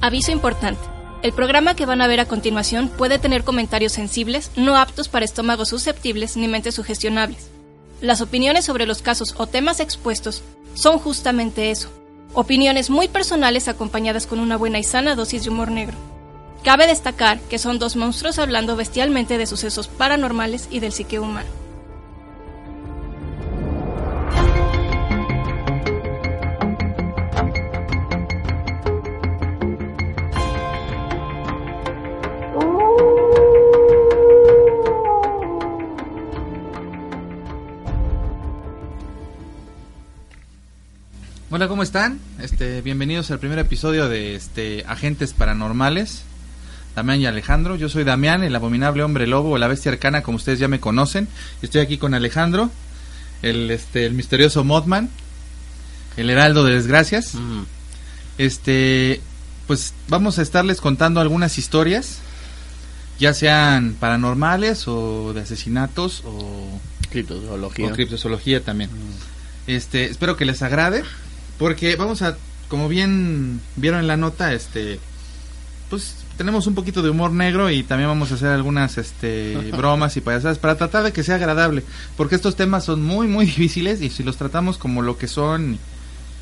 Aviso importante. El programa que van a ver a continuación puede tener comentarios sensibles, no aptos para estómagos susceptibles ni mentes sugestionables. Las opiniones sobre los casos o temas expuestos son justamente eso. Opiniones muy personales acompañadas con una buena y sana dosis de humor negro. Cabe destacar que son dos monstruos hablando bestialmente de sucesos paranormales y del psique humano. Hola, ¿cómo están? Este, bienvenidos al primer episodio de este Agentes Paranormales. Damián y Alejandro. Yo soy Damián, el abominable hombre lobo o la bestia arcana, como ustedes ya me conocen. Estoy aquí con Alejandro, el este el misterioso Mothman, el heraldo de desgracias. Este, pues vamos a estarles contando algunas historias, ya sean paranormales o de asesinatos o Criptozoología. o criptozoología también. Este, espero que les agrade, porque vamos a, como bien vieron en la nota, este, pues tenemos un poquito de humor negro y también vamos a hacer algunas, este, bromas y payasadas para tratar de que sea agradable, porque estos temas son muy, muy difíciles y si los tratamos como lo que son,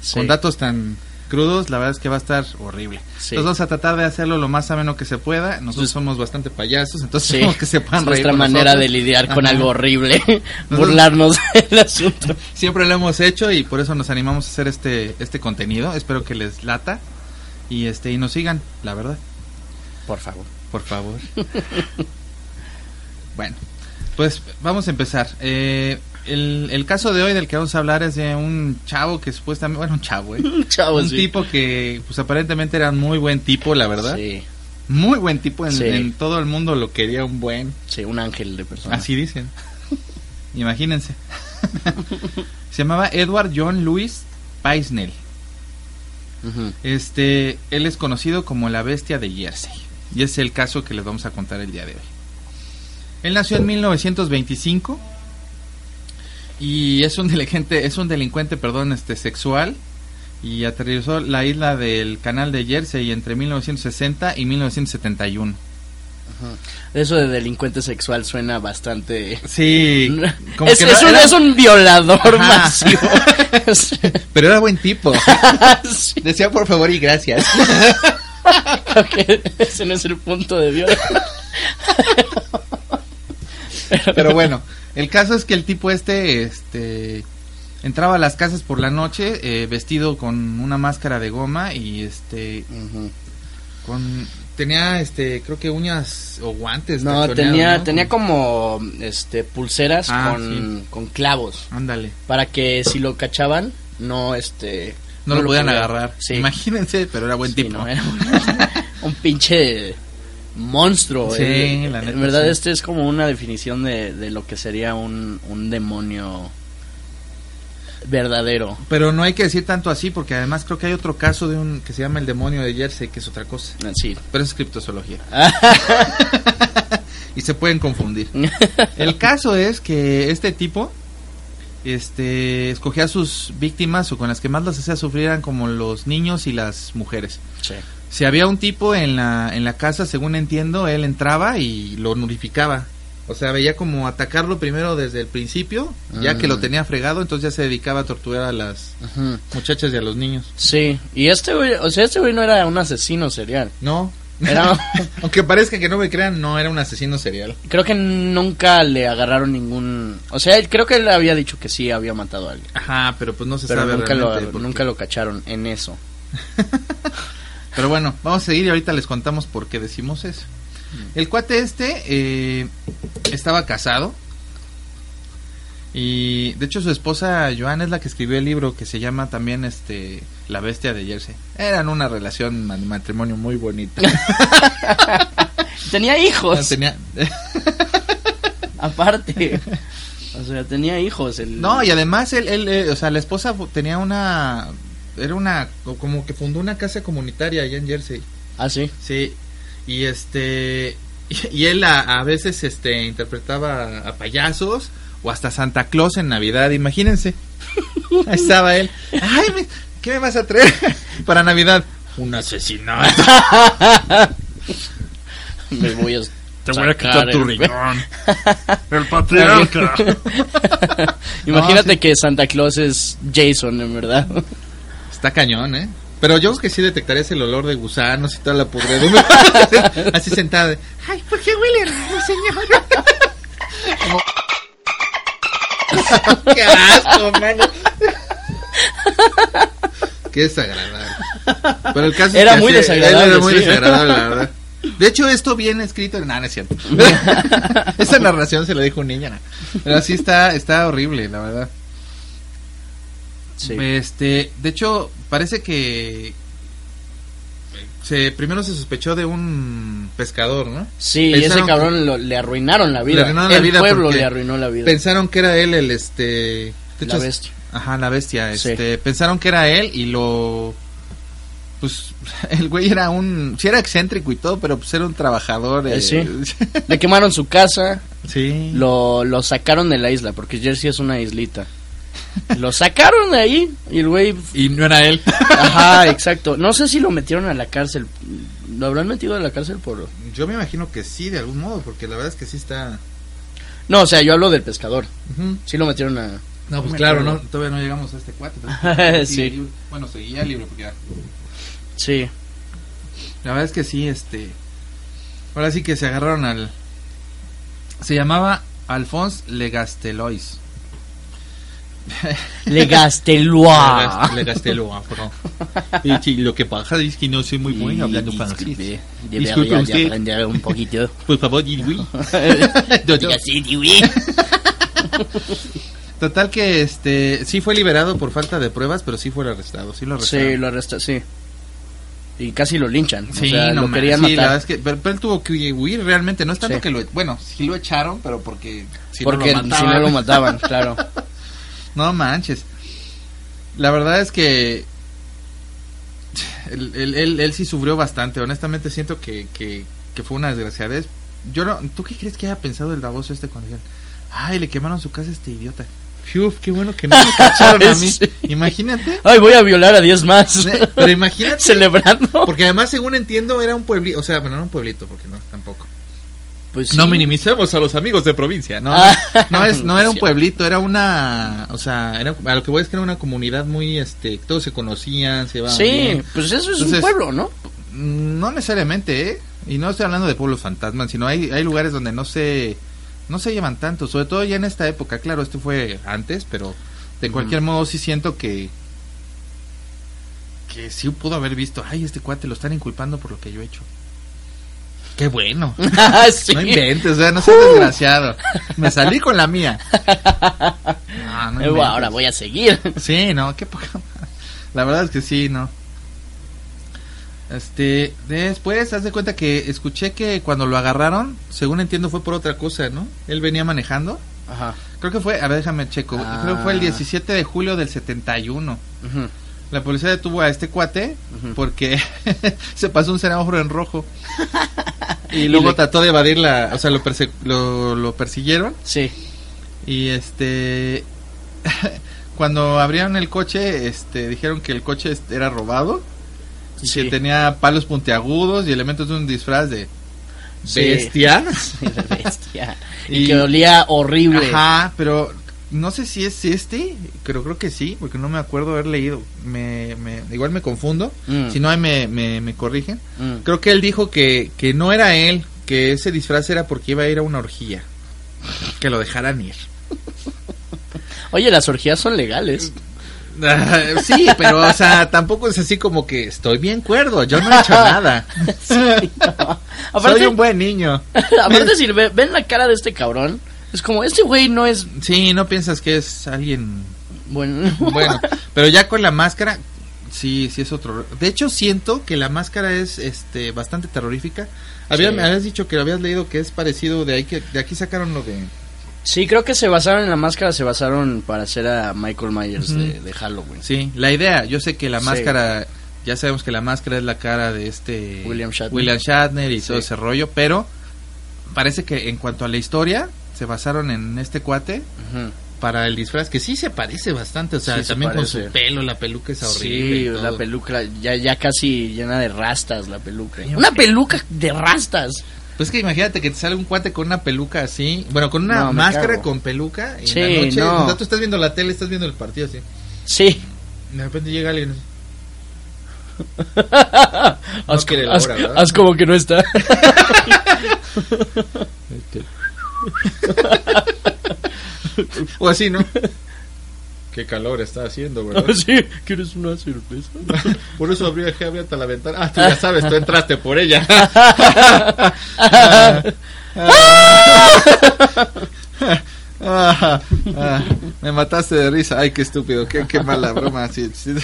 Sí. con datos tan crudos, la verdad es que va a estar horrible. Sí. Entonces vamos a tratar de hacerlo lo más ameno que se pueda. Nosotros Pues- somos bastante payasos, entonces Sí. que se puedan Es reír nuestra manera nosotros. de lidiar con algo horrible. Burlarnos del asunto. Siempre lo hemos hecho y por eso nos animamos a hacer este este contenido. Espero que les lata y este y nos sigan, la verdad, Por favor. por favor. bueno, pues vamos a empezar. Eh, el, el caso de hoy del que vamos a hablar es de un chavo que supuestamente, bueno, un chavo, ¿eh? Chavo, un sí. tipo que pues aparentemente era un muy buen tipo, la verdad. Sí, Muy buen tipo, en, Sí. en todo el mundo lo quería un buen. sí, un ángel de persona. Así dicen. Imagínense. Se llamaba Edward John Louis Paisnell. Este, él es conocido como la bestia de Jersey. Y es el caso que les vamos a contar el día de hoy. Él nació en 1925 y es un delincuente, es un delincuente, perdón, este sexual y aterrizó la isla del canal de Jersey entre 1960 y 1971. Eso de delincuente sexual suena bastante... Sí, como es, que es no- un, era- es un violador Ajá. masivo. Pero era buen tipo. Sí, Decía por favor y gracias. que ese no es el punto de viola. Pero bueno, el caso es que el tipo este, este, entraba a las casas por la noche eh, vestido con una máscara de goma y este, con, tenía este, creo que uñas o guantes. No, tenía, ¿no? tenía como este pulseras Ah, con, con clavos. Ándale, Para que si lo cachaban, no este... no, lo podían agarrar. Sí. Imagínense, pero era buen Sí, tipo. no, era un, un pinche monstruo. Sí, eh. la neta, En verdad, sí. este es como una definición de, de lo que sería un, un demonio verdadero. Pero no hay que decir tanto así porque además creo que hay otro caso de un que se llama el demonio de Jersey que es otra cosa. Sí. Pero es criptozoología. y se pueden confundir. El caso es que este tipo este escogía a sus víctimas o con las que más las hacía sufrir eran como los niños y las mujeres. Sí. Si había un tipo en la en la casa, según entiendo, él entraba y lo notificaba. O sea, veía como atacarlo primero desde el principio, ya que lo Mm. tenía fregado, entonces ya se dedicaba a torturar a las muchachas y a los niños. Sí. Y este güey, o sea, este güey no era un asesino serial. No. Era, Aunque parezca que no me crean, no era un asesino serial. creo que nunca le agarraron ningún... O sea, creo que él había dicho que sí había matado a alguien. Ajá, pero pues no se Pero sabe nunca lo, realmente nunca lo cacharon en eso. Pero bueno, vamos a seguir y ahorita les contamos por qué decimos eso. El cuate este eh, estaba casado Y de hecho su esposa Joan es la que escribió el libro que se llama también este La bestia de Jersey. Eran una relación de matrimonio muy bonita. Tenía hijos. Tenía Aparte. O sea, tenía hijos. El... No, y además él, él, eh, o sea, la esposa tenía una era una como que fundó una casa comunitaria allá en Jersey. Ah, sí. Sí. Y este y, y él a, a veces este interpretaba a payasos o hasta Santa Claus en Navidad, imagínense. Ahí estaba él. Ay, me- ¿qué me vas a traer para Navidad? Un asesinato. Me voy a. Te voy a quitar tu riñón. El patriarca. Imagínate No, sí. que Santa Claus es Jason, en verdad. Está cañón, ¿eh? Pero yo que sí detectarías el olor de gusanos y toda la pudredumbre. Así sentada. de, Ay, ¿por qué huele raro, señor? Como- ¡Qué asco, mano! Qué desagradable. Pero el caso Era es que muy desagradable, Era muy sí. desagradable, la verdad. De hecho, esto viene escrito en... No, no es cierto. Esa narración se la dijo un niño. Pero sí está, está horrible, la verdad. Sí. Este, de hecho, parece que se primero se sospechó de un pescador, ¿no? Sí, Pensaron ese cabrón lo- le arruinaron la vida. Le arruinaron la el vida pueblo le arruinó la vida. Pensaron que era él el este de La bestia. Ajá, la bestia, Sí. este, pensaron que era él y lo pues el güey era un sí era excéntrico y todo, pero pues era un trabajador Eh, eh, sí. Le quemaron su casa, sí. lo, lo sacaron de la isla, porque Jersey es una islita. Lo sacaron de ahí y el güey... y no era él. Ajá, exacto. No sé si lo metieron a la cárcel. ¿Lo habrán metido a la cárcel por...? Yo me imagino que sí de algún modo, porque la verdad es que sí está No, o sea, yo hablo del pescador. Sí lo metieron a... No, pues claro, no, todavía no llegamos a este cuate. pero- Sí. Bueno, seguía el libro porque ya. Sí. La verdad es que sí, este. Ahora sí que se agarraron al. Se llamaba Alphonse Legastelois. Le Gastelois. Y sí, lo que pasa es que no soy muy bueno hablando francés. Disculpe, usted. aprender un poquito. Por favor, dis oui. Diga sí, di oui. Total que este sí fue liberado por falta de pruebas, pero sí fue arrestado, sí lo arrestaron. Sí, lo arresta, sí. Y casi lo linchan. Sí, o sea, no lo querían sí, la verdad matar. es que pero, pero él tuvo que huir realmente, no es tanto Sí. que lo bueno, sí lo echaron, pero porque si porque no lo si mataban. no lo mataban, claro. No manches. La verdad es que él, él, él- él sí sufrió bastante. Honestamente siento que, que, que fue una desgraciadez. Yo no, ¿Tú qué crees que haya pensado el baboso este cuando dijeron, ay, le quemaron su casa a este idiota? Fiu, qué bueno que no me cacharon a mí. Sí. Imagínate. Ay, voy a violar a 10 más. Pero imagínate. Celebrando. Porque además, según entiendo, era un pueblito. O sea, bueno, no un pueblito, porque no, tampoco. Pues No minimicemos a los amigos de provincia, ¿no? Ah. no, es, no era un pueblito, era una, o sea, era, a lo que voy es que era una comunidad muy, este, todos se conocían, se llevaban Sí, bien. pues eso es un pueblo, ¿no? Mm, No necesariamente, ¿eh? Y no estoy hablando de pueblos fantasmas, sino hay, hay lugares donde no se, no se llevan tanto, sobre todo ya en esta época, claro, esto fue antes, pero de cualquier modo sí siento que, que sí pudo haber visto, ay, este cuate lo están inculpando por lo que yo he hecho. Qué bueno. sí. No inventes, o sea, no seas desgraciado. Me salí con la mía. No, no inventes. ahora voy a seguir. Sí, no, qué poca. La verdad es que sí, no. Este, después, haz de cuenta que escuché que cuando lo agarraron, según entiendo, fue por otra cosa, ¿no? Él venía manejando. Ajá. Creo que fue, a ver, déjame checo. Ah. Creo que fue el 17 de julio del 71. Ujú. La policía detuvo a este cuate porque se pasó un semáforo en rojo. Y luego le- trató de evadir la, o sea, lo, perse- lo, lo persiguieron Sí. y este cuando abrieron el coche, este dijeron que el coche era robado y Sí. que tenía palos puntiagudos y elementos de un disfraz de bestia. Sí, bestia. Y, Y- que olía horrible. Ajá, pero no sé si es este, pero creo que sí, porque no me acuerdo haber leído. Me, me- igual me confundo. Mm. Si no, ahí me, me, me corrigen. Mm. Creo que él dijo que, que no era él, que ese disfraz era porque iba a ir a una orgía. Que lo dejaran ir. Oye, las orgías son legales. Ah, sí, pero, o sea, tampoco es así como que estoy bien cuerdo, yo no he hecho nada. Sí, no. Soy un buen niño. aparte si ve- ven la cara de este cabrón, Es como, este güey no es Sí, no piensas que es alguien bueno. bueno, pero ya con la máscara sí, sí es otro. De hecho siento que la máscara es este bastante terrorífica. Había, Sí. Me habías dicho que lo habías leído que es parecido de ahí que de aquí sacaron lo de Sí, creo que se basaron en la máscara, se basaron para hacer a Michael Myers de, de Halloween. Sí, la idea, yo sé que la Sí. máscara, ya sabemos que la máscara es la cara de este William Shatner. William Shatner y todo ese rollo, pero parece que en cuanto a la historia se basaron en este cuate para el disfraz que sí se parece bastante, o sea, Sí, se también con su pelo, la peluca es horrible. Sí, y la peluca ya, ya casi llena de rastas la peluca. Una peluca de rastas. Pues que imagínate que te sale un cuate con una peluca así, bueno, con una No, máscara cago. con peluca y Sí, en la noche, no. o sea, tú estás viendo la tele, estás viendo el partido así. Sí. De repente llega alguien. haz, quiere la haz- hora, haz como que no está. O así, ¿no? Qué calor está haciendo, ¿verdad? sí, ¿quieres una cerveza? Por eso abrí, dejé abierta la ventana. Ah, tú ya sabes, tú entraste por ella. Ah, ah, me mataste de risa. Ay, qué estúpido. Qué, qué mala broma. Sí, sí.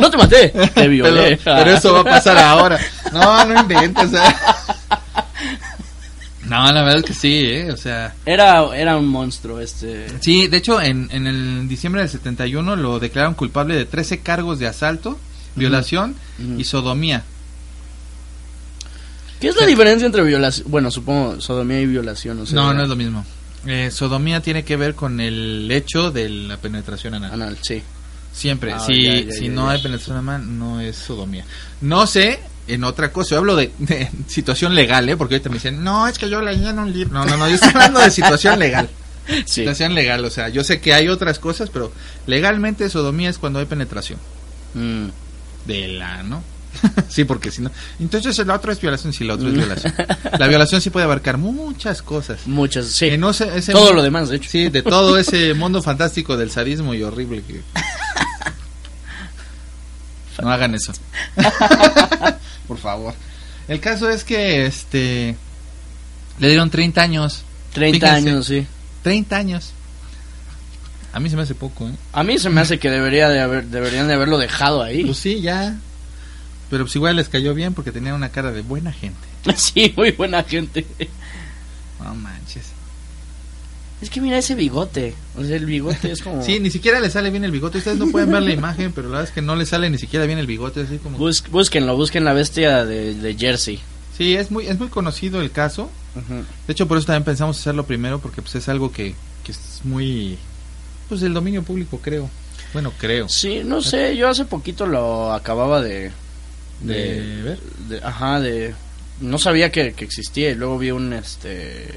No te maté, te Pero, violé. pero eso va a pasar ahora. No, no inventes. eh. No, la verdad es que sí, ¿eh? O sea... Era, era un monstruo este. Sí, de hecho, en, en el diciembre del 71 lo declararon culpable de 13 cargos de asalto, violación y sodomía. ¿Qué es la diferencia entre violación? Bueno, supongo sodomía y violación. O sea, no, no es lo mismo. Eh, sodomía tiene que ver con el hecho de la penetración anal. Anal, sí. Siempre. Ah, si ya, ya, si ya, no hay penetración anal, no es sodomía. No sé, en otra cosa. Yo hablo de, de situación legal, ¿eh? Porque ahorita me dicen, no, es que yo leí en un libro. No, no, no, yo estoy hablando de situación legal. Sí. Situación legal, o sea, yo sé que hay otras cosas, pero legalmente sodomía es cuando hay penetración. Mm. De la, ¿no? sí, porque si no. Entonces el otro es violación, sí, el otro es violación. La violación sí puede abarcar muchas cosas. Muchas, sí. Ese Todo lo demás, de hecho. Sí, de todo ese mundo fantástico del sadismo y horrible que. No hagan eso. Por favor. El caso es que este le dieron 30 años. 30 Fíjense. años, sí. 30 años. A mí se me hace poco, ¿eh? A mí se me hace que debería de haber, deberían de haberlo dejado ahí. Pues sí, ya. Pero pues igual les cayó bien porque tenían una cara de buena gente. Sí, muy buena gente. No manches. Es que mira ese bigote. O sea, el bigote es como. Sí, ni siquiera le sale bien el bigote. Ustedes no pueden ver la imagen, pero la verdad es que no le sale ni siquiera bien el bigote. Así como. Bus- búsquenlo, busquen la bestia de, de Jersey. Sí, es muy, es muy conocido el caso. De hecho, por eso también pensamos hacerlo primero, porque pues es algo que, que es muy... Pues el dominio público, creo. Bueno, creo. Sí, no sé, yo hace poquito lo acababa de. De ver. de- ajá, de. No sabía que, que existía y luego vi un este.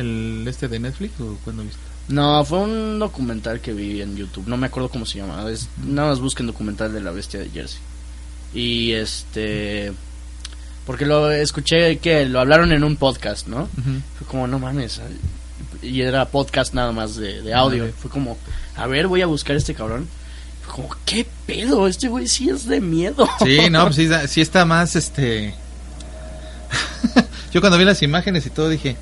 ¿El este de Netflix o cuándo viste? No, fue un documental que vi en YouTube, no me acuerdo cómo se llama. Es, nada más busquen documental de la bestia de Jersey. Y este. Porque lo escuché que lo hablaron en un podcast, ¿no? Fue como, no mames. Y era podcast nada más de, de audio. Fue como, a ver, voy a buscar a este cabrón. Fue como, ¿qué pedo? Este güey sí es de miedo. Sí, no, pues sí, sí está más, este... Yo cuando vi las imágenes y todo dije...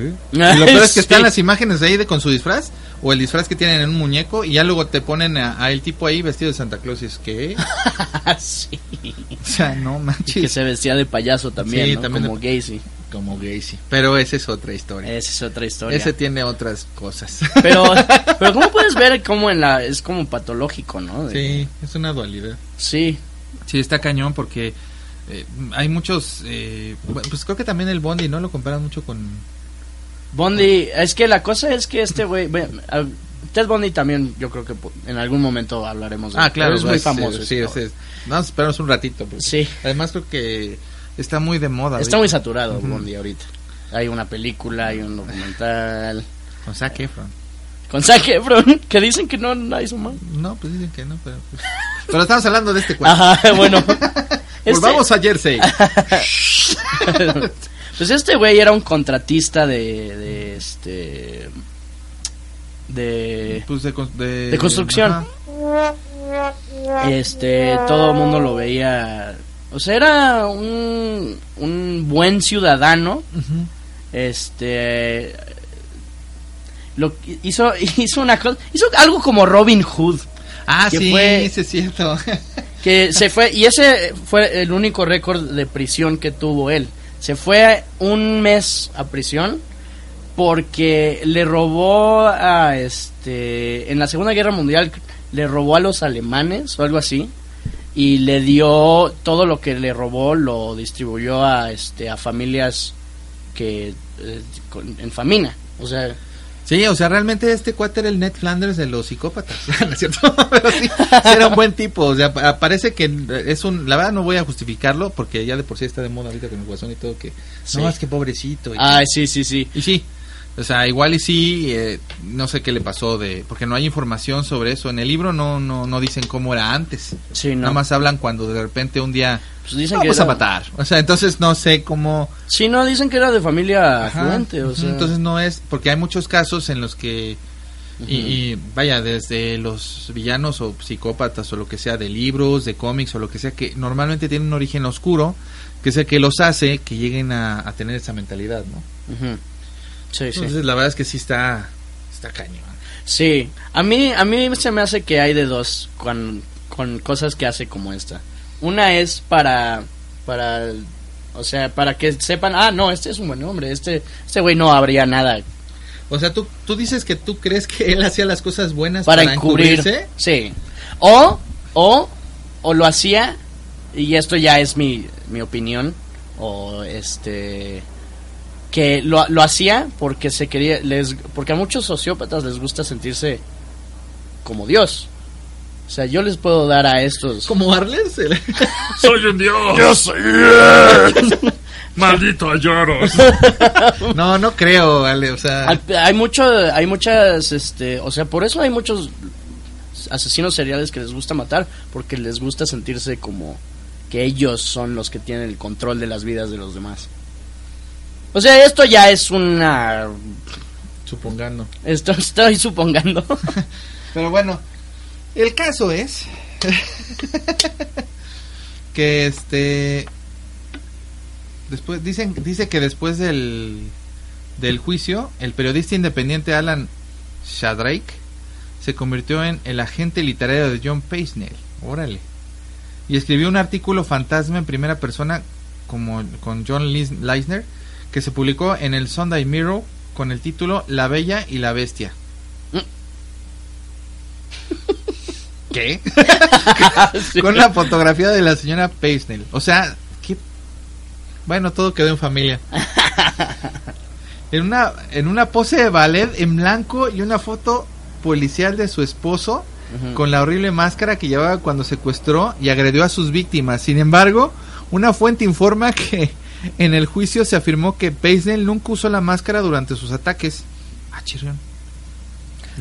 Y lo peor es que están las imágenes ahí de con su disfraz o el disfraz que tienen en un muñeco y ya luego te ponen a, a el tipo ahí vestido de Santa Claus y es que... sí. O sea, no Que manches. se vestía de payaso también, Sí, ¿no? también como de- Gacy. Como Gacy. Pero esa es otra historia. Esa es otra historia. Ese tiene otras cosas. Pero, pero ¿cómo puedes ver cómo en la... Es como patológico, ¿no? De- Sí, es una dualidad. Sí. Sí, está cañón porque eh, hay muchos... eh, pues creo que también el Bondi, ¿no? Lo comparan mucho con... Bondi, es que la cosa es que este güey... Ted Bundy también, yo creo que en algún momento hablaremos de Ah, claro. Es muy famoso. Sí, sí, es- Vamos a esperarnos un ratito. Sí. Además creo que está muy de moda. Está muy saturado. Bondi ahorita. Hay una película, hay un documental. Con Zac Efron. Con Zac Efron, que dicen que no la hizo mal. No, pues dicen que no, pero... pues- Pero estamos hablando de este cuento. Ajá, bueno. Este- Volvamos a Jersey. pues este güey era un contratista de, de este de Pues de, de, De construcción. Ajá. este todo el mundo lo veía o sea era un un buen ciudadano este lo hizo hizo una cosa, hizo algo como Robin Hood. Ah, que sí, fue- sí es cierto. que se fue y ese fue el único récord de prisión que tuvo él. Se fue un mes a prisión porque le robó a este en la Segunda Guerra Mundial le robó a los alemanes o algo así y le dio todo lo que le robó lo distribuyó a este a familias que eh, con- en famina, o sea, Sí, o sea, realmente este cuate era el Ned Flanders de los psicópatas. ¿No es cierto? Pero sí, era un buen tipo. O sea, pa- parece que es un. La verdad, no voy a justificarlo porque ya de por sí está de moda ahorita con el guasón y todo. que Sí. No, es que pobrecito. Y, ah, sí, sí, sí. y sí. O sea, igual y sí, eh, no sé qué le pasó de. Porque no hay información sobre eso. En el libro no no, no dicen cómo era antes. Sí, no. Nada más hablan cuando de repente un día. Pues dicen que Vamos a era- matar. O sea, entonces no sé cómo. Sí, no, dicen que era de familia afluente, o sea. Entonces no es, porque hay muchos casos en los que, y, vaya, desde los villanos o psicópatas o lo que sea, de libros, de cómics o lo que sea, que normalmente tienen un origen oscuro, que es el que los hace que lleguen a, a tener esa mentalidad, ¿no? Sí, sí. Entonces la verdad es que sí está, está cañón. Sí, a mí, a mí se me hace que hay de dos con, con cosas que hace como esta. Una es para, para, o sea, para que sepan, ah, no, este es un buen hombre, este, este güey no habría nada O sea, tú, tú dices que tú crees que él hacía las cosas buenas para, para, encubrir. encubrirse. Sí. O, o, o lo hacía, y esto ya es mi, mi opinión, o este, que lo, lo hacía porque se quería, les, porque a muchos sociópatas les gusta sentirse como Dios. O sea, yo les puedo dar a estos... Como Arles. el- Soy un dios. Yo soy Maldito Ayoros. no, no creo, Ale, o sea... Hay, hay mucho, hay muchas, este, o sea, por eso hay muchos asesinos seriales que les gusta matar, porque les gusta sentirse como que ellos son los que tienen el control de las vidas de los demás. O sea, esto ya es una, Supongando. esto estoy supongando. Pero bueno, el caso es que este después dicen dice que después del del juicio, el periodista independiente Alan Shadrake se convirtió en el agente literario de John Paisnell. Órale. Y escribió un artículo fantasma en primera persona como con John Lis- Leisner que se publicó en el Sunday Mirror con el título La Bella y la Bestia. ¿Qué? con la fotografía de la señora Paisnell. O sea, ¿qué? bueno, todo quedó en familia. En una, en una pose de ballet en blanco y una foto policial de su esposo con la horrible máscara que llevaba cuando secuestró y agredió a sus víctimas. Sin embargo, una fuente informa que en el juicio se afirmó que Paisnell nunca usó la máscara durante sus ataques. Ah, chirrión.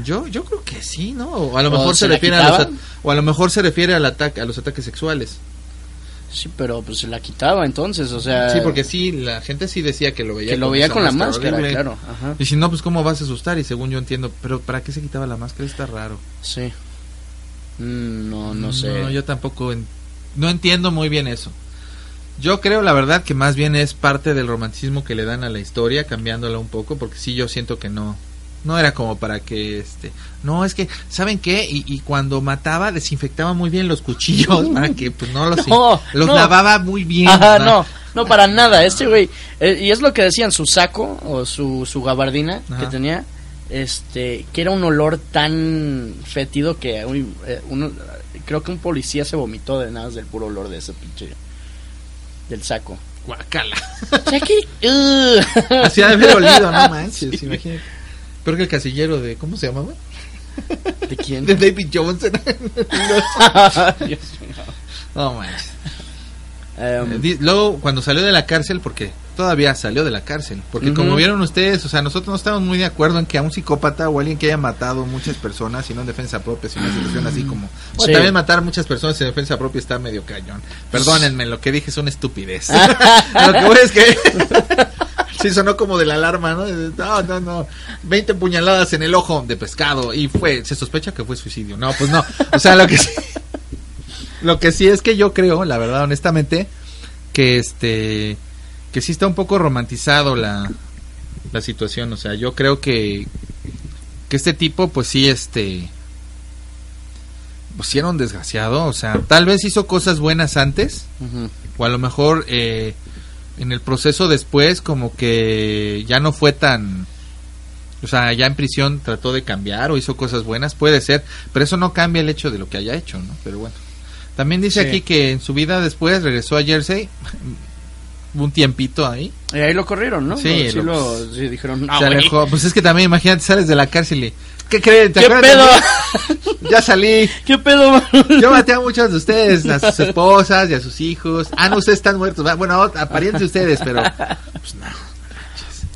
Yo, yo creo que sí, ¿no? O a lo ¿O mejor se refiere a los, o a lo mejor se refiere al ataque, a los ataques sexuales. Sí, pero pues se la quitaba entonces, o sea, Sí, porque sí, la gente sí decía que lo veía que lo veía con la máscara, horrible. claro. Ajá. Y si no, pues cómo vas a asustar y según yo entiendo, pero ¿para qué se quitaba la máscara? Está raro. Sí. Mm, no, no sé. No, yo tampoco en- no entiendo muy bien eso. Yo creo la verdad que más bien es parte del romanticismo que le dan a la historia, cambiándola un poco, porque sí yo siento que no no era como para que este no es que saben qué y, y cuando mataba desinfectaba muy bien los cuchillos para que pues no los No, los no. lavaba muy bien Ajá, no, no para nada. Este güey, eh, y es lo que decían, su saco o su, su gabardina Ajá. que tenía, este, que era un olor tan fétido que uy, eh, uno, creo que un policía se vomitó de nada del puro olor de ese pinche, del saco. Guacala. O sea que, uh. Así ha de haber olido, no manches, imagínate. Peor que el casillero de ¿cómo se llamaba? ¿De quién? De David Johnson. Dios no manches. Di- Luego, cuando salió de la cárcel, porque todavía salió de la cárcel, porque como vieron ustedes, o sea, nosotros no estamos muy de acuerdo en que a un psicópata o alguien que haya matado muchas personas, y no en defensa propia, sino en una situación así como... Bueno, Sí. también matar muchas personas en defensa propia está medio cañón. Perdónenme, lo que dije es una estupidez. lo que voy es que... Sí, sonó como de la alarma, ¿no? No, no, no. 20 puñaladas en el ojo de pescado y fue, se sospecha que fue suicidio. No, pues no. O sea, lo que sí, lo que sí es que yo creo, la verdad, honestamente, que este, que sí está un poco romantizado la, la situación. O sea, yo creo que, que este tipo, pues sí, este, pues sí era un desgraciado, o sea, tal vez hizo cosas buenas antes, o a lo mejor eh, en el proceso después como que ya no fue tan... O sea, ya en prisión trató de cambiar o hizo cosas buenas, puede ser, pero eso no cambia el hecho de lo que haya hecho, ¿no? Pero bueno. También dice Sí. aquí que en su vida después regresó a Jersey, un tiempito ahí, Y ahí lo corrieron, ¿no? Sí, sí, lo- lo, sí dijeron, no, se alejó. Pues es que también, imagínate, sales de la cárcel y... ¿Qué creen? ¿Te ¿Qué pedo? Ya salí. ¿Qué pedo? Yo maté a muchos de ustedes, a sus esposas y a sus hijos. Ah, no, ustedes están muertos. Bueno, apariencia ustedes, pero... Pues no,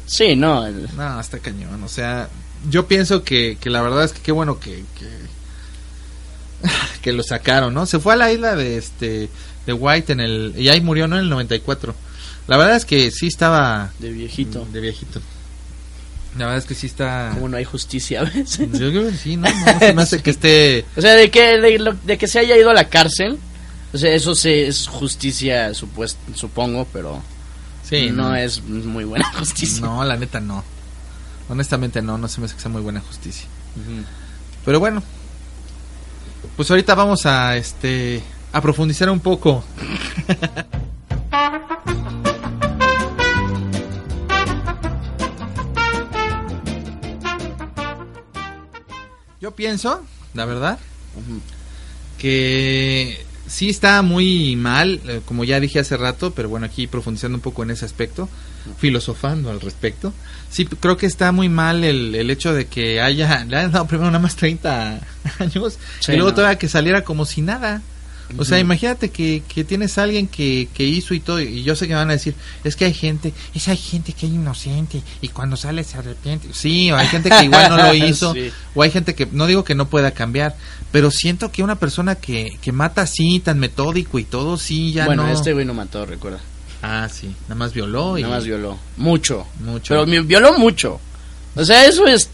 Sí, no. el- no, está cañón. O sea, yo pienso que, que la verdad es que qué bueno que, que... que lo sacaron, ¿no? Se fue a la isla de este... De White en el... Y ahí murió, ¿no? En el 94. La verdad es que sí estaba... De viejito. De viejito. La verdad es que sí está... Como no hay justicia a veces. Yo creo que sí, no, no se me hace que esté... O sea, de que, de, lo- de que se haya ido a la cárcel. O sea, eso sí es justicia, supuest, supongo, pero Sí, no, es muy buena justicia. No, la neta no. Honestamente no, no se me hace que sea muy buena justicia. Pero bueno, pues ahorita vamos a este a profundizar un poco. Yo pienso, la verdad, que sí está muy mal, eh, como ya dije hace rato, pero bueno, aquí profundizando un poco en ese aspecto, filosofando al respecto. Sí, creo que está muy mal el, el hecho de que haya, le hayan dado primero nada más 30 años Sí, y luego no. todavía que saliera como si nada. O sea, imagínate que, que tienes a alguien que, que hizo y todo, y yo sé que van a decir, es que hay gente, es hay gente que es inocente y cuando sale se arrepiente. Sí, o hay gente que igual no lo hizo, Sí. o hay gente que, no digo que no pueda cambiar, pero siento que una persona que, que mata así, tan metódico y todo, sí, ya bueno, no. este güey no mató, recuerda. Ah, sí, nada más violó y... Nada más violó. Mucho. Mucho. Pero me violó mucho. O sea, eso es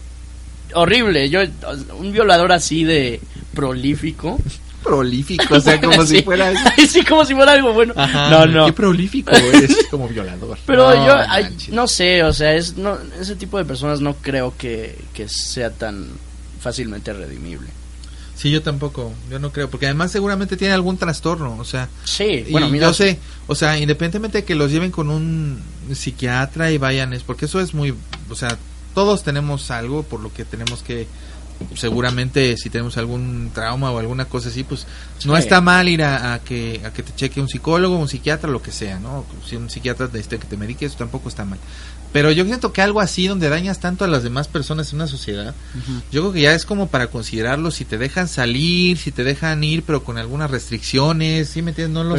horrible. Yo, un violador así de prolífico. prolífico, o sea, como si fuera... Ay, sí, como si fuera algo bueno. Ajá, no, no. Qué prolífico eres como violador. Pero No yo, ay, no sé, o sea, es, no, ese tipo de personas no creo que, que sea tan fácilmente redimible. Sí, yo tampoco, yo no creo, porque además seguramente tiene algún trastorno, o sea, Sí, bueno, mira, yo sé, o sea, independientemente de que los lleven con un psiquiatra y vayan, es porque eso es muy, o sea, todos tenemos algo por lo que tenemos que, seguramente si tenemos algún trauma o alguna cosa así, pues no Sí. está mal ir a, a que a que te cheque un psicólogo, un psiquiatra, lo que sea, ¿no? Si un psiquiatra te dice que te medique, eso tampoco está mal. Pero yo siento que algo así donde dañas tanto a las demás personas en una sociedad, yo creo que ya es como para considerarlo si te dejan salir, si te dejan ir, pero con algunas restricciones, ¿sí me entiendes? No lo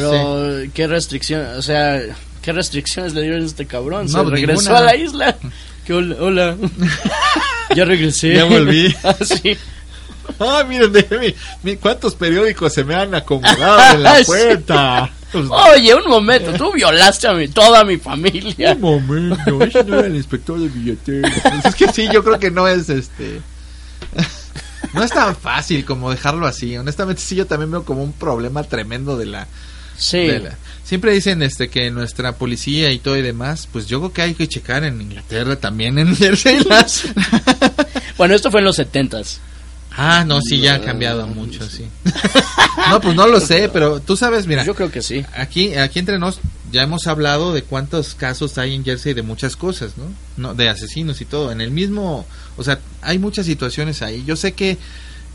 sé. qué restricción, o sea, qué restricciones le dieron a este cabrón. No, Se pues, regresó ninguna. a la isla. Que hola, hola. ya regresé. Ya volví. Ah, sí. Ah, miren, de- mi- mi- cuántos periódicos se me han acomodado en la puerta. Pues, Oye, un momento, tú violaste a mi, toda mi familia. un momento, ese no era el inspector de billeteros. Pues es que sí, yo creo que no es este. No es tan fácil como dejarlo así. Honestamente, sí, yo también veo como un problema tremendo de la, Sí. de la- Siempre dicen este que nuestra policía y todo y demás, pues yo creo que hay que checar en Inglaterra también, en Jersey. las- Bueno, esto fue en los setentas. Ah, no, sí, ya ha cambiado mucho, sí. No, pues no lo sé, pero tú sabes, mira, Yo creo que sí. aquí, aquí entre nos ya hemos hablado de cuántos casos hay en Jersey de muchas cosas, ¿no? no de asesinos y todo. En el mismo, o sea, hay muchas situaciones ahí. Yo sé que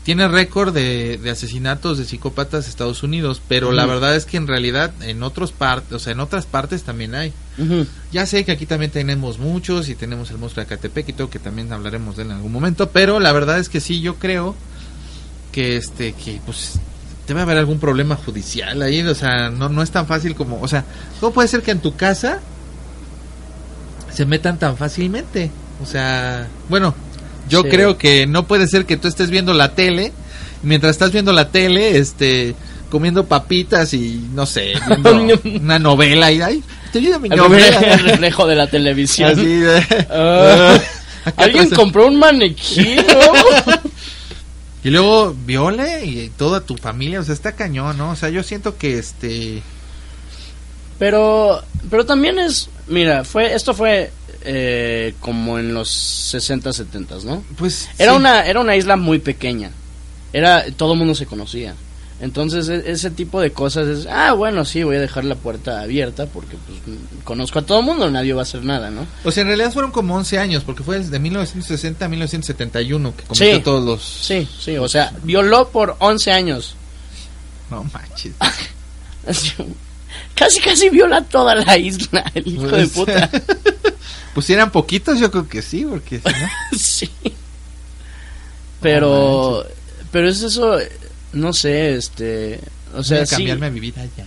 tiene récord de, de asesinatos de psicópatas Estados Unidos, pero la verdad es que en realidad en otros partes, o sea, en otras partes también hay. Ya sé que aquí también tenemos muchos y tenemos el monstruo de Catepec y todo, que también hablaremos de él en algún momento, pero la verdad es que sí, yo creo que este, que pues debe haber algún problema judicial ahí, o sea, no, no es tan fácil como, o sea, ¿cómo puede ser que en tu casa se metan tan fácilmente? O sea, bueno, yo Sí. creo que no puede ser que tú estés viendo la tele, mientras estás viendo la tele, este comiendo papitas y no sé, viendo una novela y ay, te mi El novela. reflejo de la televisión. Así de- Ah. Alguien atrás- compró un maniquí. Y luego viole y toda tu familia, o sea, está cañón, ¿no? O sea, yo siento que este Pero, pero también es, mira, fue, esto fue eh, como en los 60, 70, ¿no? Pues Era sí. una era una isla muy pequeña. Era todo el mundo se conocía. Entonces e- ese tipo de cosas es, ah, bueno, sí, voy a dejar la puerta abierta porque pues conozco a todo el mundo, nadie va a hacer nada, ¿no? O sea, en realidad fueron como 11 años, porque fue desde 1960 a 1971 que cometió Sí. todos los... Sí, sí, o sea, violó por 11 años. No manches. Casi, casi viola toda la isla, el hijo de Pues, puta. pues si eran poquitos, yo creo que sí, porque no... sí. Pero, pero es eso, no sé, este, o sea, Voy a sí. cambiarme mi vida ya.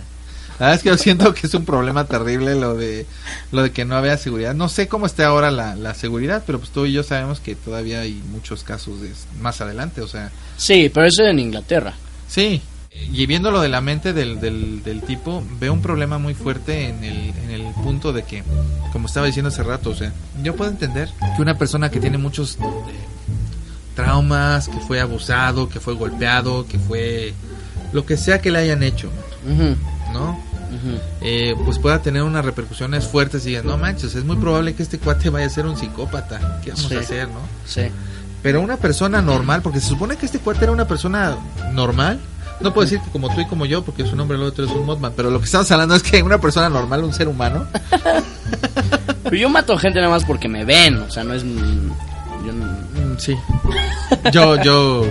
La verdad es que yo siento que es un problema terrible lo de lo de que no había seguridad. No sé cómo esté ahora la, la seguridad, pero pues tú y yo sabemos que todavía hay muchos casos de más adelante, o sea, Sí, pero eso en Inglaterra. sí. Y viendo lo de la mente del, del, del tipo, veo un problema muy fuerte en el, en el punto de que, como estaba diciendo hace rato, o sea, yo puedo entender que una persona que tiene muchos eh, traumas, que fue abusado, que fue golpeado, que fue lo que sea que le hayan hecho, ¿no? eh, pues pueda tener unas repercusiones fuertes y digan, no manches, es muy probable que este cuate vaya a ser un psicópata. ¿Qué vamos Sí. a hacer, no? Sí. Pero una persona normal, porque se supone que este cuate era una persona normal. No puedo decir que como tú y como yo, porque es un hombre, luego tú eres un modman. Pero lo que estamos hablando es que una persona normal, un ser humano, Pero yo mato gente nada más porque me ven, o sea, no es... Yo no- mm, sí. Yo, yo,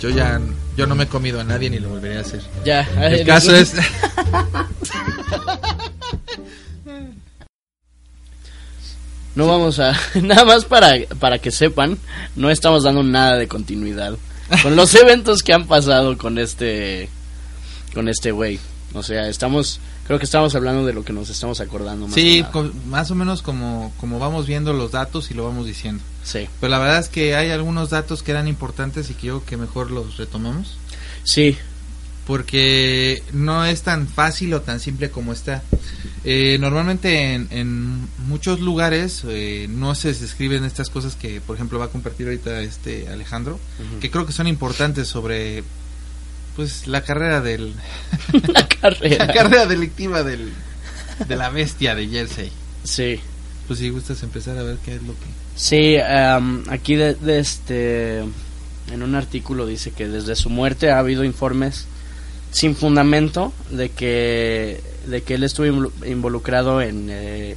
yo ya, yo no me he comido a nadie ni lo volveré a hacer. ya. El caso es, No vamos a... Nada más para, para que sepan, no estamos dando nada de continuidad. Con los eventos que han pasado con este... Con este güey. O sea, estamos... Creo que estamos hablando de lo que nos estamos acordando más. sí, más o menos como, como vamos viendo los datos y lo vamos diciendo. Sí. Pero la verdad es que hay algunos datos que eran importantes y que yo creo que mejor los retomamos. Sí. Porque no es tan fácil o tan simple como está. Eh, normalmente en, en muchos lugares eh, no se describen estas cosas que, por ejemplo, va a compartir ahorita este Alejandro, que creo que son importantes sobre pues la carrera del La carrera. la carrera delictiva del de la bestia de Jersey. Sí. Pues si gustas empezar a ver qué es lo que Sí, am, aquí de, de este en un artículo dice que desde su muerte ha habido informes sin fundamento de que de que él estuvo involu- involucrado en eh,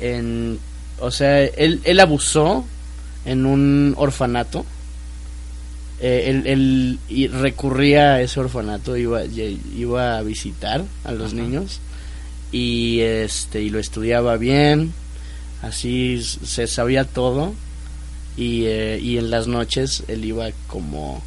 en o sea él, él abusó en un orfanato. Eh, él, él y recurría a ese orfanato iba iba a visitar a los Ajá. niños y este y lo estudiaba bien. Así se sabía todo y, eh, y en las noches él iba como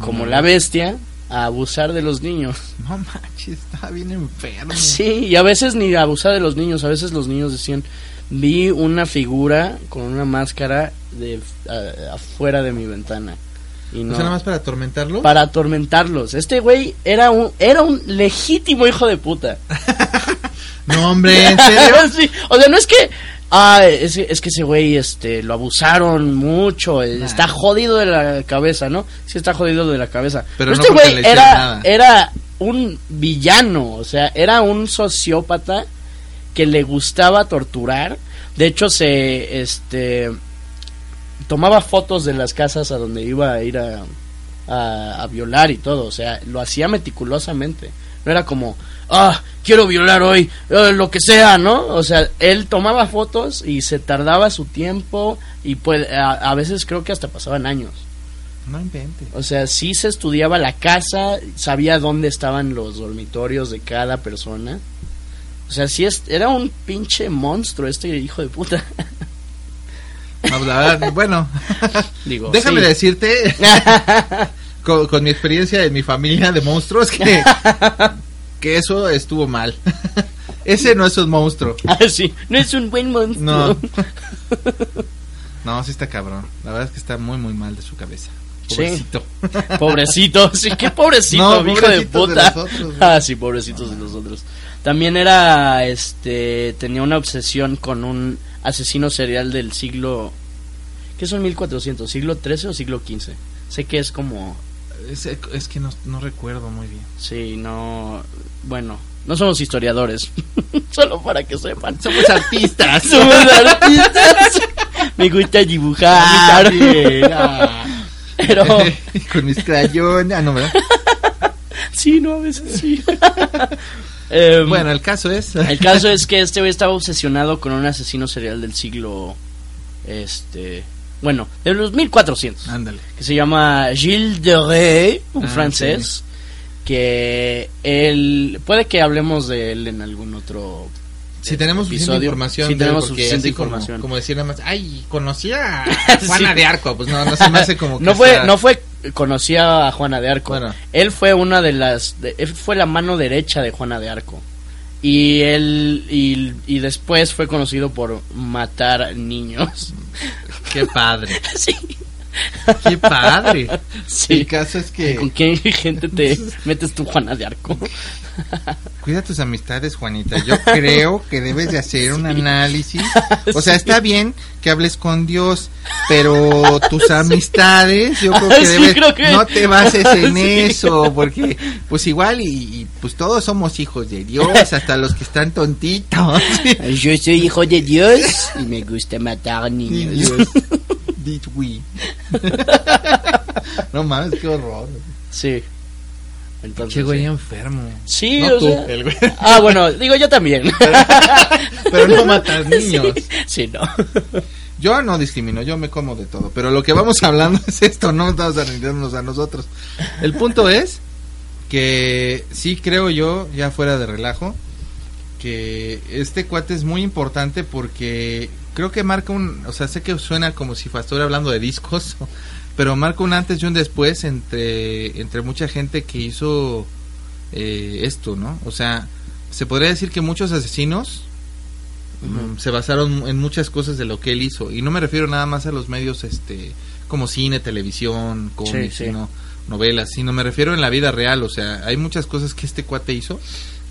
como la bestia a abusar de los niños No manches, estaba bien enfermo. sí y a veces ni abusar de los niños a veces los niños decían vi una figura con una máscara de a- afuera de mi ventana y O no sea, nada más para atormentarlo. para atormentarlos este güey era un era un legítimo hijo de puta No, hombre, ¿en serio? Sí, o sea, no es que. Ah, es, es que ese güey este, lo abusaron mucho. eh, Nah. Está jodido de la cabeza, ¿no? Sí, está jodido de la cabeza. Pero no este güey era, nada. era un villano. O sea, era un sociópata que le gustaba torturar. De hecho, se. Este. Tomaba fotos de las casas a donde iba a ir a, a, a violar y todo. O sea, lo hacía meticulosamente. No era como, ah, quiero violar hoy, eh, lo que sea, ¿no? O sea, él tomaba fotos y se tardaba su tiempo y pues a, a veces creo que hasta pasaban años. No invente. O sea, sí se estudiaba la casa, sabía dónde estaban los dormitorios de cada persona. O sea, sí es, era un pinche monstruo este hijo de puta. Verdad, bueno, Digo, déjame sí. decirte, con, con mi experiencia de mi familia de monstruos, que, que eso estuvo mal. Ese no es un monstruo. Ah, sí, no es un buen monstruo. No. No, sí está cabrón. La verdad es que está muy, muy mal de su cabeza. Sí. Pobrecito. Pobrecito, sí, qué pobrecito, No, hijo de puta. ah, sí, pobrecitos de nosotros. También era, este, tenía una obsesión con un asesino serial del siglo, ¿qué son 1400? ¿Siglo 13 o siglo 15? Sé que es como, Es, es que no, no recuerdo muy bien. sí, no, bueno, No somos historiadores. Solo para que sepan. Somos artistas. Somos artistas. Me gusta dibujar. También, ah. Pero Con mis crayones. Ah, no, ¿verdad? sí, no, a veces sí. Em, Bueno, el caso es. el caso es que este güey estaba obsesionado con un asesino serial del siglo. Este. Bueno, de los 1400. Ándale. que se llama Gilles de Rey, un Ah, francés, que él puede que hablemos de él en algún otro Si tenemos suficiente información. Si él, tenemos suficiente así como- información. Como, decir nada más, ay, conocía a Juana Sí. de Arco. Pues no, no se me hace como que no fue sea- no fue conocía a Juana de Arco. Bueno. Él fue una de las de- él fue la mano derecha de Juana de Arco. Y él y, y después fue conocido por matar niños. Qué padre. sí. Qué padre. Sí. El caso es que. ¿Con qué gente te metes tú Juana de Arco? Cuida tus amistades, Juanita. Yo creo que debes de hacer un análisis. O sea, está bien que hables con Dios, pero tus amistades, yo creo que debes, creo que- no te bases en eso, porque pues igual y, y, pues todos somos hijos de Dios, hasta los que están tontitos. Yo soy hijo de Dios y me gusta matar niños. Dios. Did we. No mames, qué horror. Sí. Entonces, Che güey sí. enfermo. Sí, No o tú, sea- el güey. Ah, bueno, digo yo también. Pero no matas niños. Sí, no. Yo no discrimino, yo me como de todo. Pero lo que vamos hablando es esto, no vamos a rendirnos a nosotros. El punto es que sí creo yo, ya fuera de relajo, que este cuate es muy importante porque creo que marca un, o sea, sé que suena como si estuviera hablando de discos, pero marca un antes y un después entre, entre mucha gente que hizo eh, esto, ¿no? O sea, se podría decir que muchos asesinos mm, se basaron en muchas cosas de lo que él hizo y no me refiero nada más a los medios este como cine, televisión, cómics, Sí, sí. sino novelas, sino me refiero en la vida real, o sea, hay muchas cosas que este cuate hizo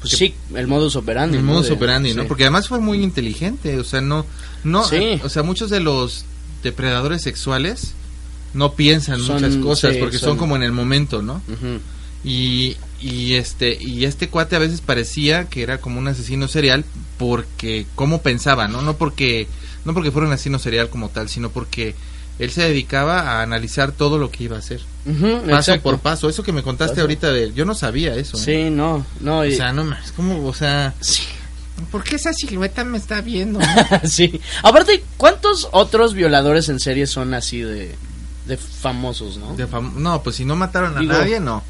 sí, el modus operandi. el ¿no? modus operandi, ¿no? sí. Porque además fue muy inteligente, o sea, no, no, Sí. o sea, muchos de los depredadores sexuales no piensan Son- muchas cosas sí, porque son... son- como en el momento, ¿no? Y, y este y este cuate a veces parecía que era como un asesino serial porque cómo pensaba, ¿no? No porque no porque fuera un asesino serial como tal, sino porque él se dedicaba a analizar todo lo que iba a hacer, paso exacto. por paso. Eso que me contaste Paso. ahorita de yo no sabía eso. ¿eh? Sí, no, no. O y- sea, no más, como, o sea, sí. ¿por qué esa silueta me está viendo? sí. Aparte, ¿cuántos otros violadores en serie son así de, de famosos, no? De fam- no, pues si no mataron a Digo- nadie, no.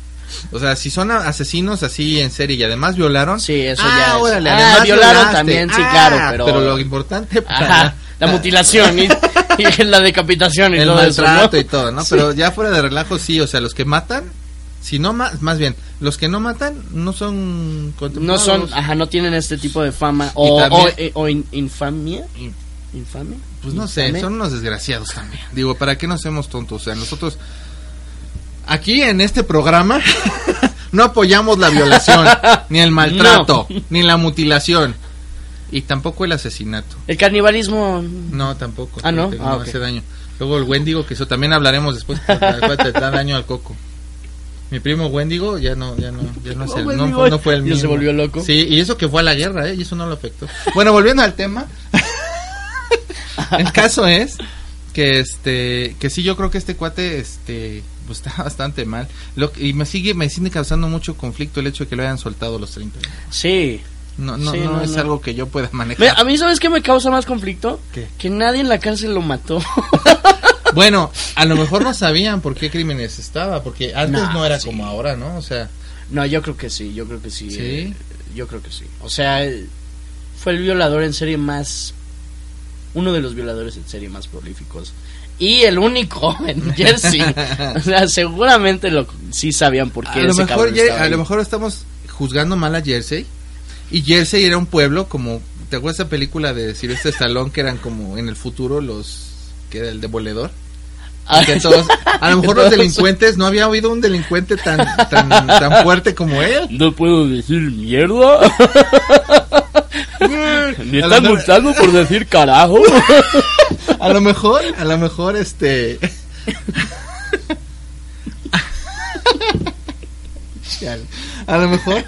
O sea, si son asesinos así en serie y además violaron. Sí, eso ah, ya es- órale, Ah, además violaron violaste. también, sí, Ah, claro, pero- lo importante para Ajá, la mutilación y, y la decapitación y el todo eso, maltrato ¿no? y todo, ¿no? Sí. Pero ya fuera de relajo, sí, o sea, los que matan, si no más, más bien, los que no matan no son No son, ajá, no tienen este tipo de fama o, también- o, eh, o in- infamia, infamia. Pues no sé, Infame. son unos desgraciados también. Digo, ¿para qué nos hacemos tontos? O sea, nosotros aquí en este programa no apoyamos la violación, ni el maltrato, ni la mutilación. Y tampoco el asesinato. El canibalismo. No, tampoco. Ah, ¿no? porque Ah, hace daño. Luego el Wendigo, que eso también hablaremos después, te da daño al coco. Mi primo Wendigo ya no, ya no, ya no, no, fue- no fue el mismo. se volvió loco. Sí, y eso que fue a la guerra, ¿eh? Y eso no lo afectó. Bueno, volviendo al tema. el caso es que este, que sí, yo creo que este cuate, este, pues está bastante mal. Lo, y me sigue, me sigue causando mucho conflicto el hecho de que lo hayan soltado a los 30. Sí. No, no, Sí, no, no, es no. algo que yo pueda manejar. A mí, ¿sabes qué me causa más conflicto? ¿Qué? Que nadie en la cárcel lo mató. Bueno, a lo mejor no sabían por qué crímenes estaba, porque antes No, no, era sí. como ahora, ¿no? O sea, no, yo creo que sí, yo creo que sí. ¿Sí? eh, yo creo que sí. O sea, fue el violador en serie más. Uno de los violadores en serie más prolíficos. Y el único en Jersey. o sea, seguramente lo, sí sabían por qué a lo ese mejor cabrón Ye- estaba a lo mejor estamos juzgando mal a Jersey y Jersey era un pueblo como ¿te acuerdas esa película de Silvestre Stallone que eran como en el futuro los que era el demoledor? Ah, Que todos, a lo mejor los delincuentes no había oído un delincuente tan tan tan fuerte como él. No puedo decir mierda. Me A lo están mejor- multando por decir carajo. A lo mejor, a lo mejor este a lo mejor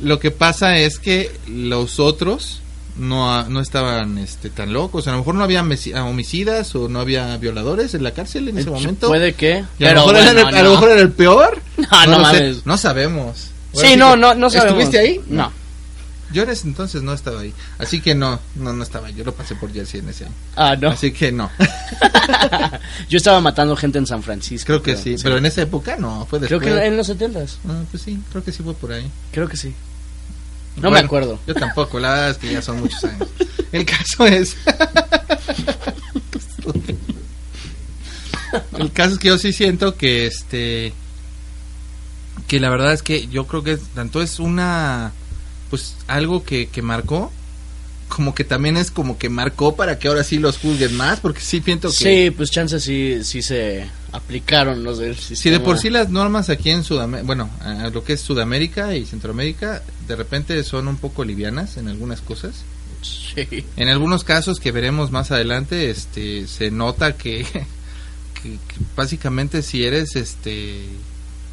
lo que pasa es que los otros no, no estaban este, tan locos. A lo mejor no había homicidas o no había violadores en la cárcel en ese momento. Puede que. Y a, lo mejor bueno, era el- a no. lo mejor era el peor. No, no mames. No sabemos. Ahora Sí, no, no, no sabemos. ¿Estuviste ahí? No. Yo en ese entonces no estaba ahí. Así que no, no, no estaba. Yo lo pasé por Jersey en ese año. Ah, no. Así que no. Yo estaba matando gente en San Francisco. Creo que sí. Pero en esa época no, fue Creo después. que en los setentas. Ah, pues sí, creo que sí fue por ahí. Creo que sí. No Bueno, me acuerdo. Yo tampoco, la verdad es que ya son muchos años. El caso es. El caso es que yo sí siento que este. Que la verdad es que yo creo que tanto es una. Pues algo que, que marcó. Como que también es como que marcó para que ahora sí los juzguen más. Porque sí siento que. Sí, pues chances sí, sí se aplicaron los del sistema. Si de por sí las normas aquí en Sudamérica, bueno, a lo que es Sudamérica y Centroamérica, de repente son un poco livianas en algunas cosas. Sí. En algunos casos que veremos más adelante, este, se nota que, que- que básicamente si eres este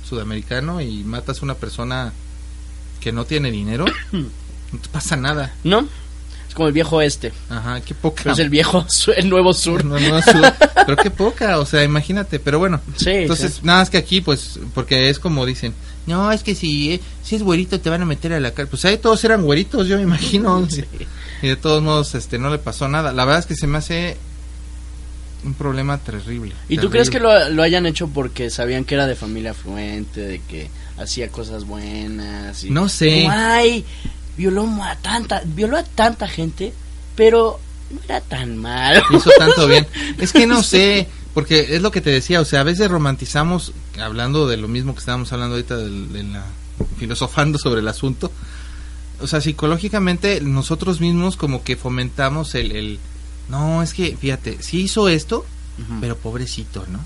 sudamericano y matas a una persona que no tiene dinero, no te pasa nada. ¿No? Es como el viejo este. Ajá, qué poca. Pero es el viejo, el nuevo sur. No, no, su- pero qué poca, o sea, imagínate, pero bueno. Sí, Entonces, sí. nada más que aquí, pues, porque es como dicen, no, es que si, eh, si es güerito te van a meter a la cárcel. Pues ahí todos eran güeritos, yo me imagino. Sí. Y de todos modos, este, no le pasó nada. La verdad es que se me hace un problema terrible. ¿Y tú terrible. crees que lo, lo hayan hecho porque sabían que era de familia afluente, de que hacía cosas buenas? Y No sé. Ay, violó a tanta, violó a tanta gente, pero no era tan malo. hizo tanto bien. Es que no sé, porque es lo que te decía, o sea, a veces romantizamos, hablando de lo mismo que estábamos hablando ahorita, de, la, filosofando sobre el asunto, o sea, psicológicamente nosotros mismos como que fomentamos el, el no, es que, fíjate, sí hizo esto, pero pobrecito, ¿no?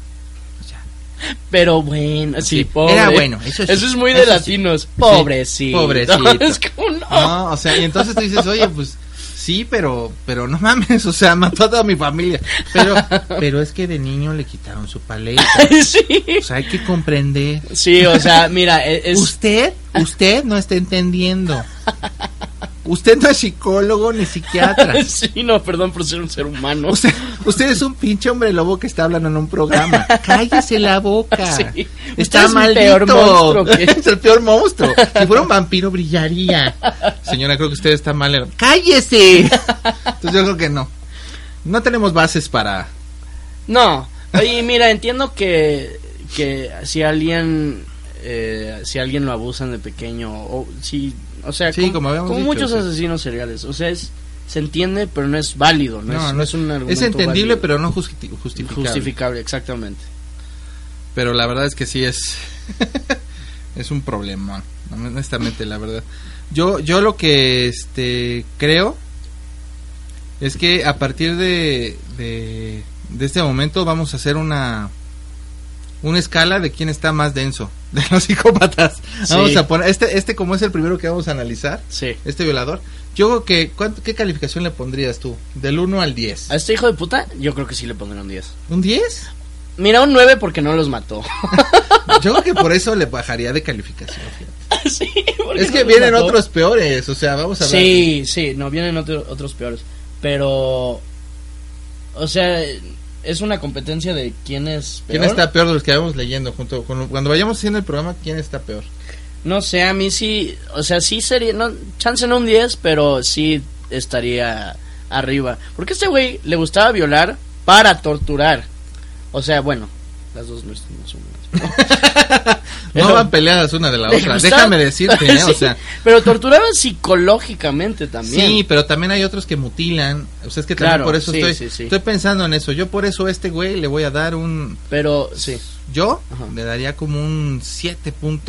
Pero bueno, sí, Sí, pobre. era bueno, eso sí, es muy de eso latinos. Pobrecito. pobrecito. Es como no. no, o sea, y entonces tú dices, oye, pues sí, pero, pero no mames, o sea, mató a toda mi familia. Pero, pero es que de niño le quitaron su paleta. sí. O sea, hay que comprender. Sí, o sea, mira, e- es... Usted, usted no está entendiendo. Usted no es psicólogo ni psiquiatra. sí, no, perdón por ser un ser humano. Usted, usted es un pinche hombre lobo que está hablando en un programa. Cállese la boca. Sí. Usted Está es el maldito. peor monstruo que- es el peor monstruo. Si fuera un vampiro brillaría. Señora, creo que usted está mal. Cállese. Entonces yo creo que no. No tenemos bases para. No, oye, mira, entiendo que, que si alguien eh, si alguien lo abusan de pequeño o si o sea, Sí, como dicho, muchos sí. asesinos seriales, o sea, es se entiende, pero no es válido, no, es, no es un argumento Es entendible, válido. pero no justi- justificable. justificable, exactamente. Pero la verdad es que sí es es un problema, honestamente, la verdad. Yo yo lo que este creo es que a partir de, de de este momento vamos a hacer una una escala de quién está más denso de los psicópatas. Sí. Vamos a poner este este como es el primero que vamos a analizar, Sí. este violador. Yo creo que ¿cuánto- ¿qué calificación le pondrías tú? Del 1 al 10. A este hijo de puta, yo creo que sí le pondré un 10. ¿Un 10? Mira, un 9 porque no los mató. Yo creo que por eso le bajaría de calificación. fíjate. sí, porque Es que vienen mató. otros peores, o sea, vamos a ver. Sí, sí, no, vienen otro- otros peores. Pero, o sea, es una competencia de quién es peor. ¿Quién está peor de los que vamos leyendo junto con cuando vayamos haciendo el programa? ¿Quién está peor? No sé, a mí sí, o sea, sí sería, no, chance no un 10, pero sí estaría arriba. Porque a este güey le gustaba violar para torturar. O sea, bueno, las dos no, es- no son buenas. No van peleadas una de la otra. Déjame decirte, ¿eh? o sea, pero torturaba psicológicamente también. sí, pero también hay otros que mutilan. O sea, es que también Claro, por eso sí, estoy, sí, estoy pensando en eso. Yo por eso a este güey le voy a dar un Pero, sí, yo Ajá. le daría como un 7.8,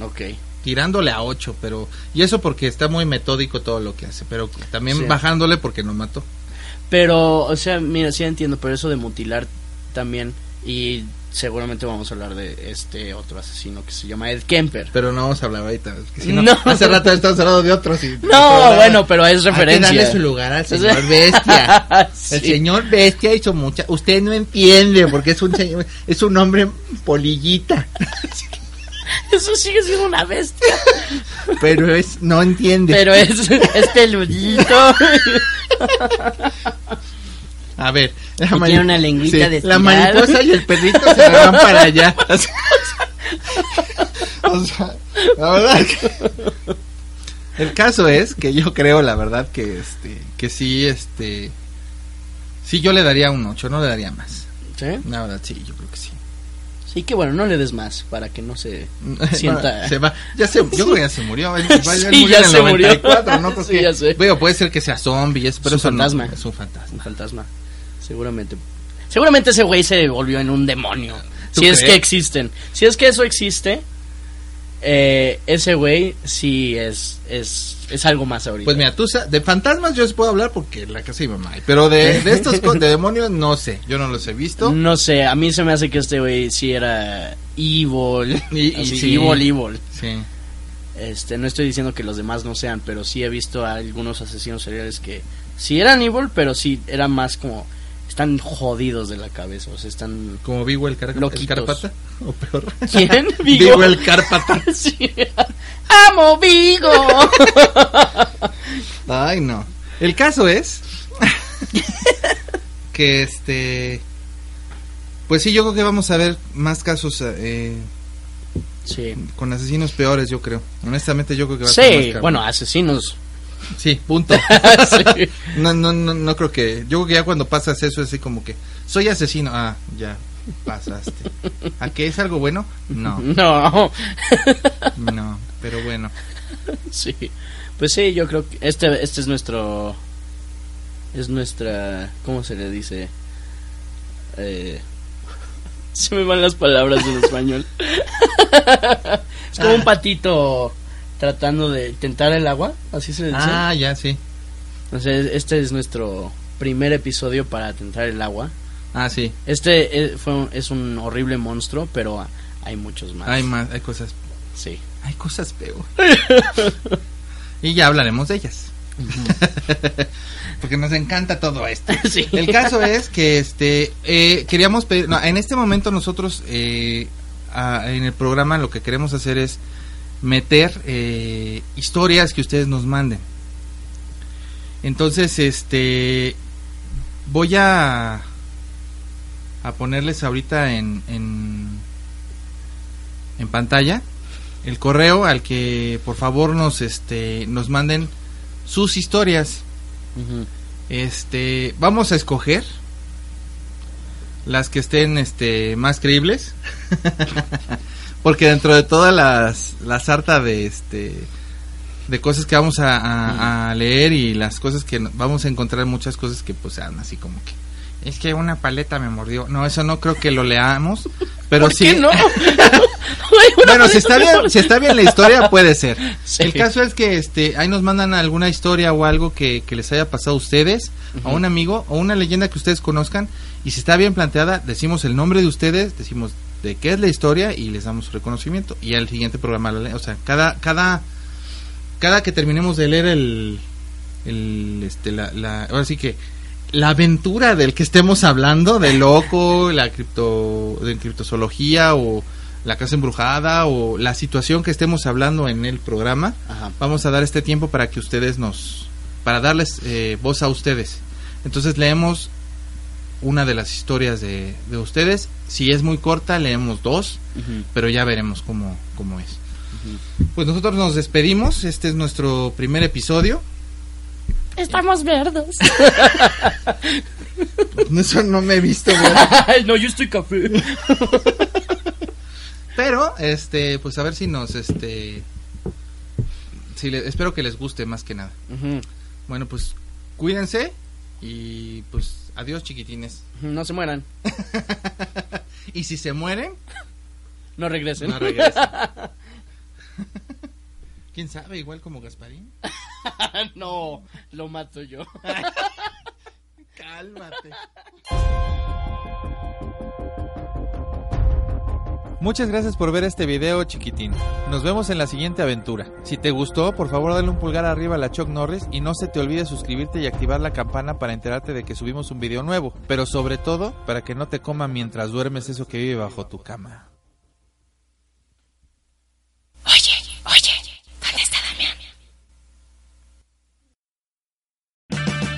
ok. tirándole a 8, pero y eso porque está muy metódico todo lo que hace, pero también bajándole porque no mató. Pero, o sea, mira, sí entiendo, pero eso de mutilar también, y seguramente vamos a hablar de este otro asesino que se llama Ed Kemper. Pero no vamos a hablar ahorita. es que si no, No. Hace rato estamos hablando de otros. Y, No, bueno, pero es Hay que referencia. darle su lugar al señor bestia. sí. El señor bestia hizo mucha. Usted no entiende porque es un señor, es un hombre polillita. Eso sigue siendo una bestia. Pero es, no entiende. Pero es, es peludito. A ver, la tiene una lengüita de La mariposa y el perrito se van para allá. O sea, o sea, la verdad que... El caso es que yo creo, la verdad, que este, que sí, este, sí yo le daría un 8, no le daría más. ¿Sí? La verdad, sí, yo creo que sí. Sí, que bueno, no le des más para que no se sienta. se va, ya se, yo creo que ya se murió. Él, él Sí, murió ya en se murió. 94, ¿no? Creo Sí, ya sé. Bueno, puede ser que sea zombie, es, pero Es un eso no, fantasma. es un fantasma. Un fantasma. Seguramente. Seguramente ese güey se volvió en un demonio. ¿Tú Si es que existen. Si es que eso existe, eh, ese güey sí es, es, es algo más ahorita. Pues mira, tú de fantasmas yo les puedo hablar porque la casa de mi mamá pero de, de estos de demonios no sé, yo no los he visto. No sé, a mí se me hace que este güey sí era evil. Y- y Así, sí. Evil, evil. Sí. Este, no estoy diciendo que los demás no sean, pero sí he visto a algunos asesinos seriales que sí eran evil, pero sí eran más como están jodidos de la cabeza, o sea, están Como Vigo el, car- el. Carpata o peor. ¿Quién? Vigo el Carpata. Sí. Amo Vigo. Ay, no. El caso es que este pues sí, yo creo que vamos a ver más casos eh, Sí. con asesinos peores, yo creo. Honestamente yo creo que va a ser Sí, bueno, asesinos. Sí, punto. Sí. No, no, no, no creo que. Yo creo que ya cuando pasas eso es así como que. Soy asesino. Ah, ya pasaste. ¿A qué es algo bueno? No, No. no. Pero bueno. Sí. Pues sí, yo creo que este este es nuestro es nuestra ¿cómo se le dice? Eh, se me van las palabras en español. es como un patito tratando de tentar el agua, así se dice. Ah, ya, sí. Entonces, este es nuestro primer episodio para tentar el agua. Ah, sí. Este eh, fue es un horrible monstruo, pero hay muchos más. Hay más, hay cosas. Sí. Hay cosas peor. y ya hablaremos de ellas. Porque nos encanta todo esto. sí. El caso es que este eh, queríamos pedir, no, en este momento nosotros eh, a- en el programa lo que queremos hacer es meter eh, historias que ustedes nos manden. Entonces, este voy a a ponerles ahorita en en, en pantalla el correo al que por favor nos este nos manden sus historias. Este, vamos a escoger las que estén este más creíbles. Porque dentro de todas las la sarta de este de cosas que vamos a, a- a leer y las cosas que vamos a encontrar muchas cosas que pues sean así como que es que una paleta me mordió. No, eso no creo que lo leamos, pero ¿Por sí qué no? bueno, si está bien, si está bien la historia puede ser. Sí. El caso es que este ahí nos mandan alguna historia o algo que, que les haya pasado a ustedes, a un amigo o una leyenda que ustedes conozcan y si está bien planteada, decimos el nombre de ustedes, decimos de qué es la historia y les damos reconocimiento y al siguiente programa o sea, cada cada cada que terminemos de leer el el este la, la ahora sí que la aventura del que estemos hablando, de loco, la cripto, de criptozoología o la casa embrujada o la situación que estemos hablando en el programa, Ajá. vamos a dar este tiempo para que ustedes nos, para darles eh, voz a ustedes. Entonces leemos una de las historias de, de ustedes. Si es muy corta, leemos dos, pero ya veremos cómo, cómo es. Pues nosotros nos despedimos. Este es nuestro primer episodio. Estamos verdes. Eso no me he visto, no, yo estoy café. Pero, este, pues a ver si nos, este, si le- espero que les guste más que nada. Bueno, pues cuídense y pues adiós chiquitines. No se mueran. Y si se mueren, No regresen. no regresen. ¿Quién sabe? Igual como Gasparín. no, lo mato yo. Cálmate. Muchas gracias por ver este video chiquitín. Nos vemos en la siguiente aventura. Si te gustó, por favor dale un pulgar arriba a la Chuck Norris y no se te olvide suscribirte y activar la campana para enterarte de que subimos un video nuevo. Pero sobre todo, para que no te coma mientras duermes eso que vive bajo tu cama.